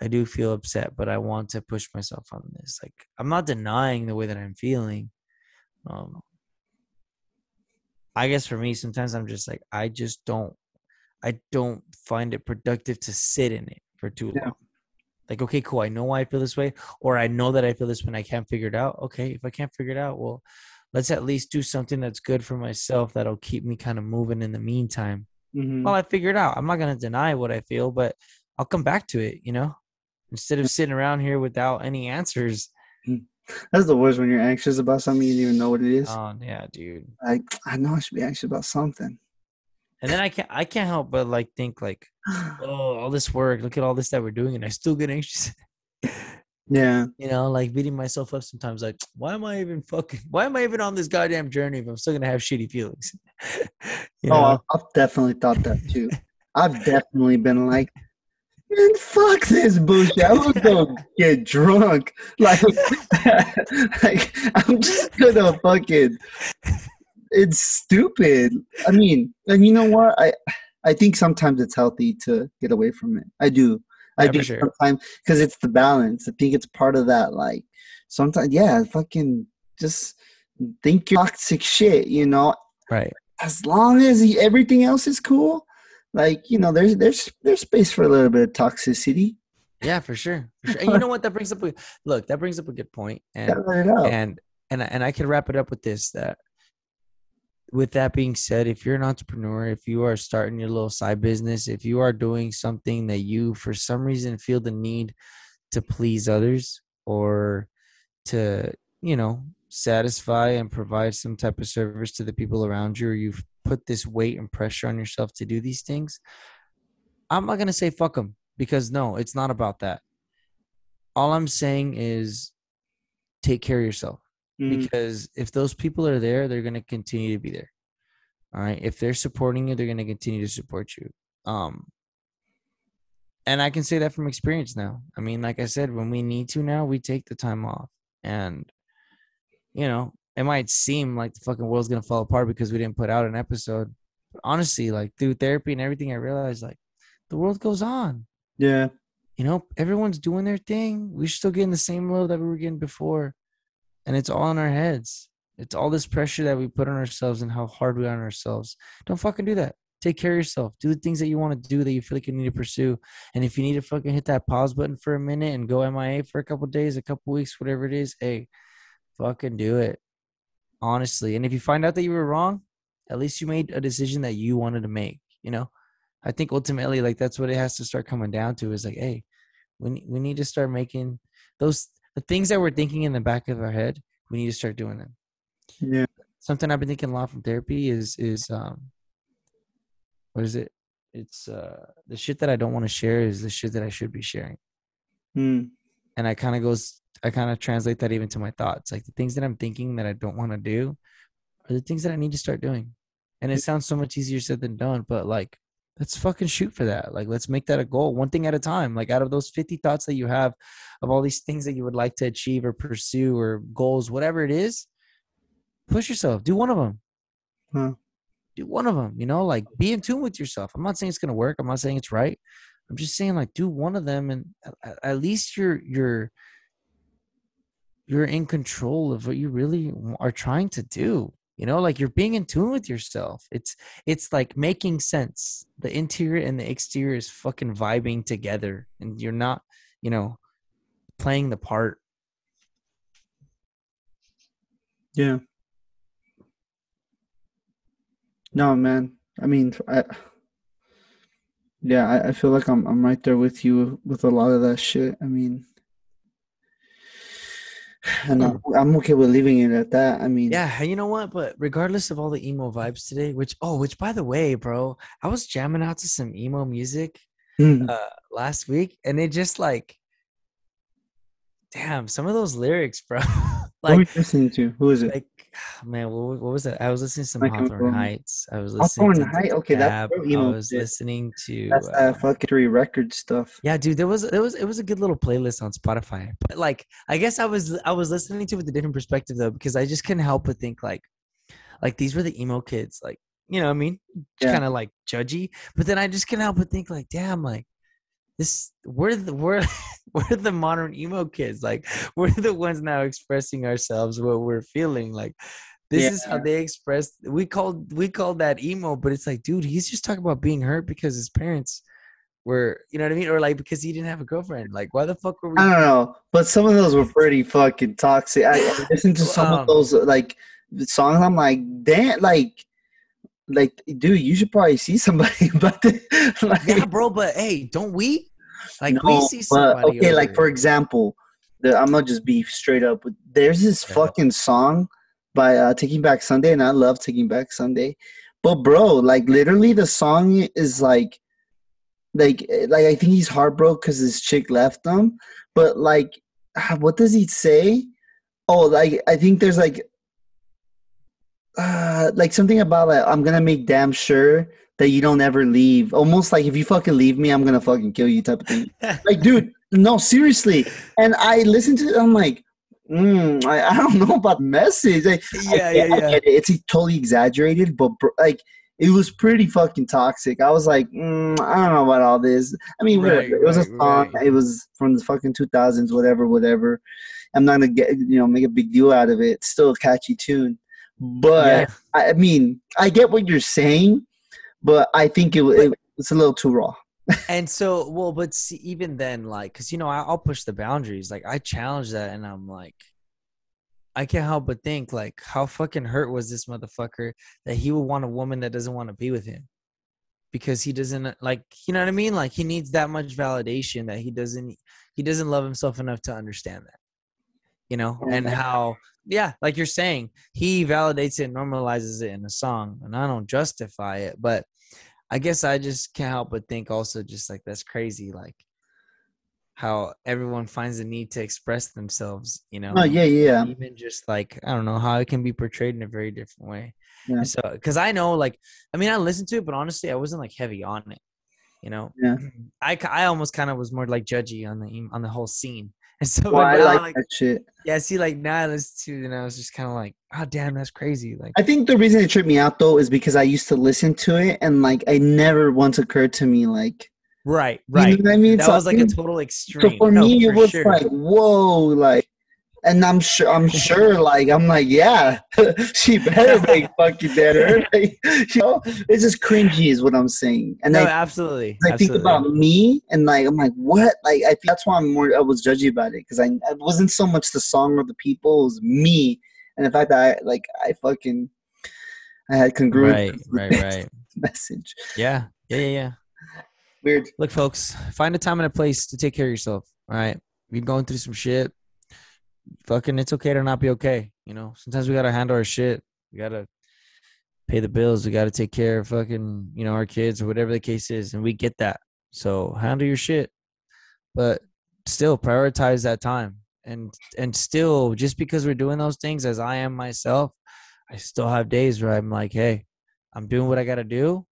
I do feel upset, but I want to push myself on this. Like, I'm not denying the way that I'm feeling. Um, I guess for me, sometimes I'm just like, I just don't, I don't find it productive to sit in it for too yeah. long. Like, okay, cool. I know why I feel this way, or I know that I feel this when I can't figure it out. Okay, if I can't figure it out, well, let's at least do something that's good for myself that'll keep me kind of moving in the meantime. Mm-hmm. While I figure it out, I'm not gonna deny what I feel, but I'll come back to it. You know, instead of sitting around here without any answers. Mm. That's the worst when you're anxious about something you didn't even know what it is. Oh yeah, dude. Like I know I should be anxious about something. And then I can't I can't help but like think like oh, all this work. Look at all this that we're doing, and I still get anxious. Yeah. You know, like beating myself up sometimes. Like, why am I even fucking? Why am I even on this goddamn journey if I'm still gonna have shitty feelings? you oh. I've definitely thought that too. I've definitely been like, man, fuck this bullshit. I'm gonna get drunk. Like, like I'm just gonna fucking. It's stupid. I mean, and you know what? I I think sometimes it's healthy to get away from it. I do. I yeah, do sure. sometimes because it's the balance. I think it's part of that. Like sometimes, yeah, fucking just think you're toxic shit. You know, right? As long as he, everything else is cool, like you know, there's there's there's space for a little bit of toxicity. Yeah, for sure. For sure. And you know what? That brings up a look. That brings up a good point. And and and and I can wrap it up with this that with that being said, if you're an entrepreneur, if you are starting your little side business, if you are doing something that you, for some reason, feel the need to please others or to, you know, satisfy and provide some type of service to the people around you, or you've put this weight and pressure on yourself to do these things, I'm not going to say fuck them because no, it's not about that. All I'm saying is take care of yourself mm-hmm. because if those people are there, they're going to continue to be there. All right. If they're supporting you, they're going to continue to support you. Um, and I can say that from experience now. I mean, like I said, when we need to now, we take the time off. And, you know, it might seem like the fucking world's going to fall apart because we didn't put out an episode. But honestly, like through therapy and everything, I realized like the world goes on. Yeah. You know, everyone's doing their thing. We're still getting the same love that we were getting before and it's all in our heads. It's all this pressure that we put on ourselves and how hard we are on ourselves. Don't fucking do that. Take care of yourself. Do the things that you want to do that you feel like you need to pursue. And if you need to fucking hit that pause button for a minute and go MIA for a couple days, a couple weeks, whatever it is, hey, fucking do it. Honestly. And if you find out that you were wrong, at least you made a decision that you wanted to make. You know, I think ultimately, like that's what it has to start coming down to is like, hey, we we need to start making those the things that we're thinking in the back of our head, we need to start doing them. Yeah. Something I've been thinking a lot from therapy is is um what is it? It's uh the shit that I don't want to share is the shit that I should be sharing. Mm. And I kind of goes I kind of translate that even to my thoughts. Like the things that I'm thinking that I don't want to do are the things that I need to start doing. And it sounds so much easier said than done, but like let's fucking shoot for that. Like, let's make that a goal, one thing at a time. Like, out of those 50 thoughts that you have of all these things that you would like to achieve or pursue or goals, whatever it is, push yourself. Do one of them. Huh. Do one of them, you know, like be in tune with yourself. I'm not saying it's going to work. I'm not saying it's right. I'm just saying, like, do one of them and at least you're, you're, you're in control of what you really are trying to do you know like you're being in tune with yourself. It's it's like making sense. The interior and the exterior is fucking vibing together and you're not you know playing the part. Yeah. No man. I mean i yeah I, I feel like i'm i'm right there with you with a lot of that shit. I mean and I'm, I'm okay with leaving it at that. I mean, yeah, you know what? But regardless of all the emo vibes today, which oh, which by the way, bro, I was jamming out to some emo music mm. uh, last week, and it just like, damn, some of those lyrics, bro. like, Who are you listening to? Who is it? Like, man, what, what was that? I was listening to some Hawthorne Heights. I was listening Hawthorne Heights. Okay, that's I was listening to that's uh, that fucking record stuff. Yeah, dude, there was there was it was a good little playlist on Spotify. But like, I guess I was I was listening to it with a different perspective though because I just couldn't help but think like, like these were the emo kids, like you know what I mean, yeah. kind of like judgy. But then I just couldn't help but think like, damn, like this we're the we're we're the modern emo kids like we're the ones now expressing ourselves what we're feeling like this yeah. is how they express we called we called that emo but it's like dude he's just talking about being hurt because his parents were you know what i mean? Or like because he didn't have a girlfriend like why the fuck were we i don't know but some of those were pretty fucking toxic. I, I listened to some um, of those like songs i'm like damn like like, dude, you should probably see somebody. but like, yeah, bro. But hey, don't we? Like, no, we see somebody. okay, like for example, the, I'm gonna just be straight up. There's this yeah. fucking song by uh, Taking Back Sunday, and I love Taking Back Sunday. But bro, like literally, the song is like like like I think he's heartbroken because his chick left him. But like, what does he say? Oh, like I think there's like, uh, like something about like I'm gonna make damn sure that you don't ever leave. Almost like if you fucking leave me, I'm gonna fucking kill you type of thing. like, dude, no, seriously. And I listened to it. I'm like, mm, I, I don't know about message. Like, Yeah, I, yeah, I yeah. it. It's totally exaggerated, but bro, like it was pretty fucking toxic. I was like, mm, I don't know about all this. I mean, Right, whatever. it was a song. right. It was from the fucking 2000s, whatever, whatever. I'm not gonna get you know make a big deal out of it. It's still a catchy tune, but Yeah. I, mean, I get what you're saying, but I think it, it it's a little too raw. and so well but see, even then like because you know I, i'll push the boundaries like i challenge that and i'm like i can't help but think like how fucking hurt was this motherfucker that he would want a woman that doesn't want to be with him because he doesn't like you know what i mean like he needs that much validation that he doesn't he doesn't love himself enough to understand that you know and how yeah like you're saying he validates it normalizes it in a song and i don't justify it but I guess I just can't help but think also just like that's crazy, like how everyone finds the need to express themselves, you know? Oh yeah, yeah. Even just like I don't know how it can be portrayed in a very different way. Yeah. So, because I know, like, I mean, I listened to it, but honestly, I wasn't like heavy on it. You know, Yeah. I I almost kind of was more like judgy on the on the whole scene. And so, oh, Well, but I like like, that shit. yeah, see, like now I listen to, it and I was just kind of like, oh damn, that's crazy. Like, I think the reason it tripped me out though is because I used to listen to it and like I never once occurred to me like right, you know right. what I mean. That So was like a total extreme. So for No, me, it was sure. like, whoa, like, and I'm sure, I'm sure, like, I'm like, yeah, she better make fucking better. Like, you know, it's just cringy, is what I'm saying. And no, I, absolutely. I think about me, and like, I'm like, what? Like, I think that's why I'm more, I was judgy about it because I, it wasn't so much the song or the people, it was me, and the fact that I, like, I fucking, I had congruent right, right, right. message. Yeah, yeah, yeah, yeah. Weird. Look, folks, find a time and a place to take care of yourself. All right, you're going through some shit. Fucking, it's okay to not be okay. You know, sometimes we gotta handle our shit. We gotta pay the bills. We gotta take care of fucking, you know, our kids or whatever the case is, and we get that. So handle your shit, but still prioritize that time. And and still, just because we're doing those things, as I am myself, I still have days where I'm like, hey, I'm doing what I gotta do,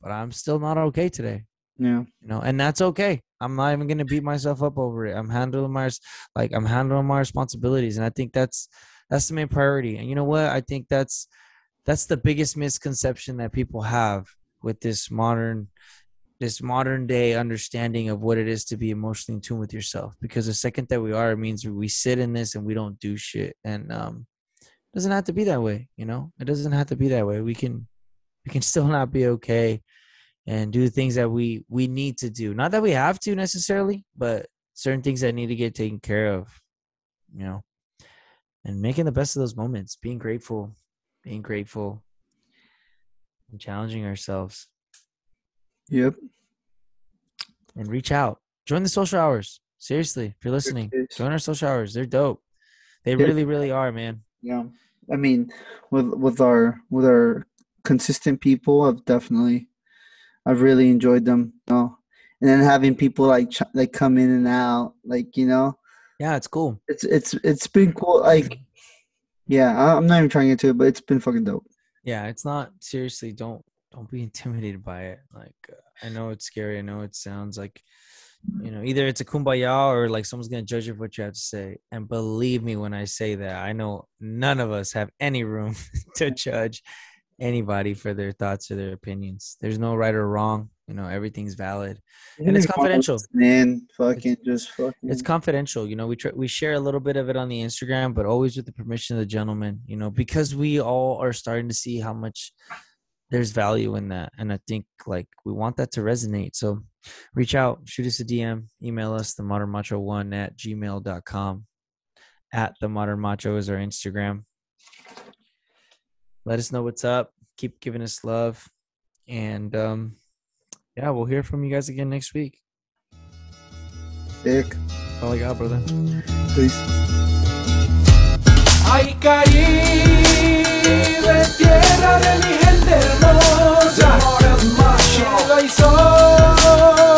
but I'm still not okay today Yeah. you know and that's okay. I'm not even gonna beat myself up over it. I'm handling my like i'm handling my responsibilities and i think that's that's the main priority. And you know what? I think that's that's the biggest misconception that people have with this modern this modern day understanding of what it is to be emotionally in tune with yourself because the second that we are it means we sit in this and we don't do shit. And um it doesn't have to be that way you know? It doesn't have to be that way. We can we can still not be okay and do the things that we we need to do. Not that we have to necessarily but certain things that need to get taken care of you know and making the best of those moments being grateful being grateful and challenging ourselves. Yep. and reach out. Join the social hours. Seriously if you're listening join our social hours. They're dope. They really really are man. Yeah, I mean, with with our with our consistent people, I've definitely, I've really enjoyed them. You know? and then having people like ch- like come in and out, like you know, yeah it's cool it's it's it's been cool. Like, yeah, I, I'm not even trying to get to it, but it's been fucking dope. yeah it's not seriously don't don't be intimidated by it like uh, i know it's scary i know it sounds like you know either it's a kumbaya or like someone's gonna judge you for what you have to say and believe me when i say that i know none of us have any room to judge anybody for their thoughts or their opinions. There's no right or wrong you know everything's valid. And it's confidential. Man, fucking just fucking. it's confidential you know we try, we share a little bit of it on the instagram but always with the permission of the gentleman you know because we all are starting to see how much there's value in that. And i think like we want that to resonate. So reach out shoot us a dm email us the modern macho one at gmail.com at the modern macho is our instagram let us know what's up. Keep giving us love. And um, yeah, we'll hear from you guys again next week. Dick. All I got, brother. Peace. Ay, tierra de mi gente hermosa. Y.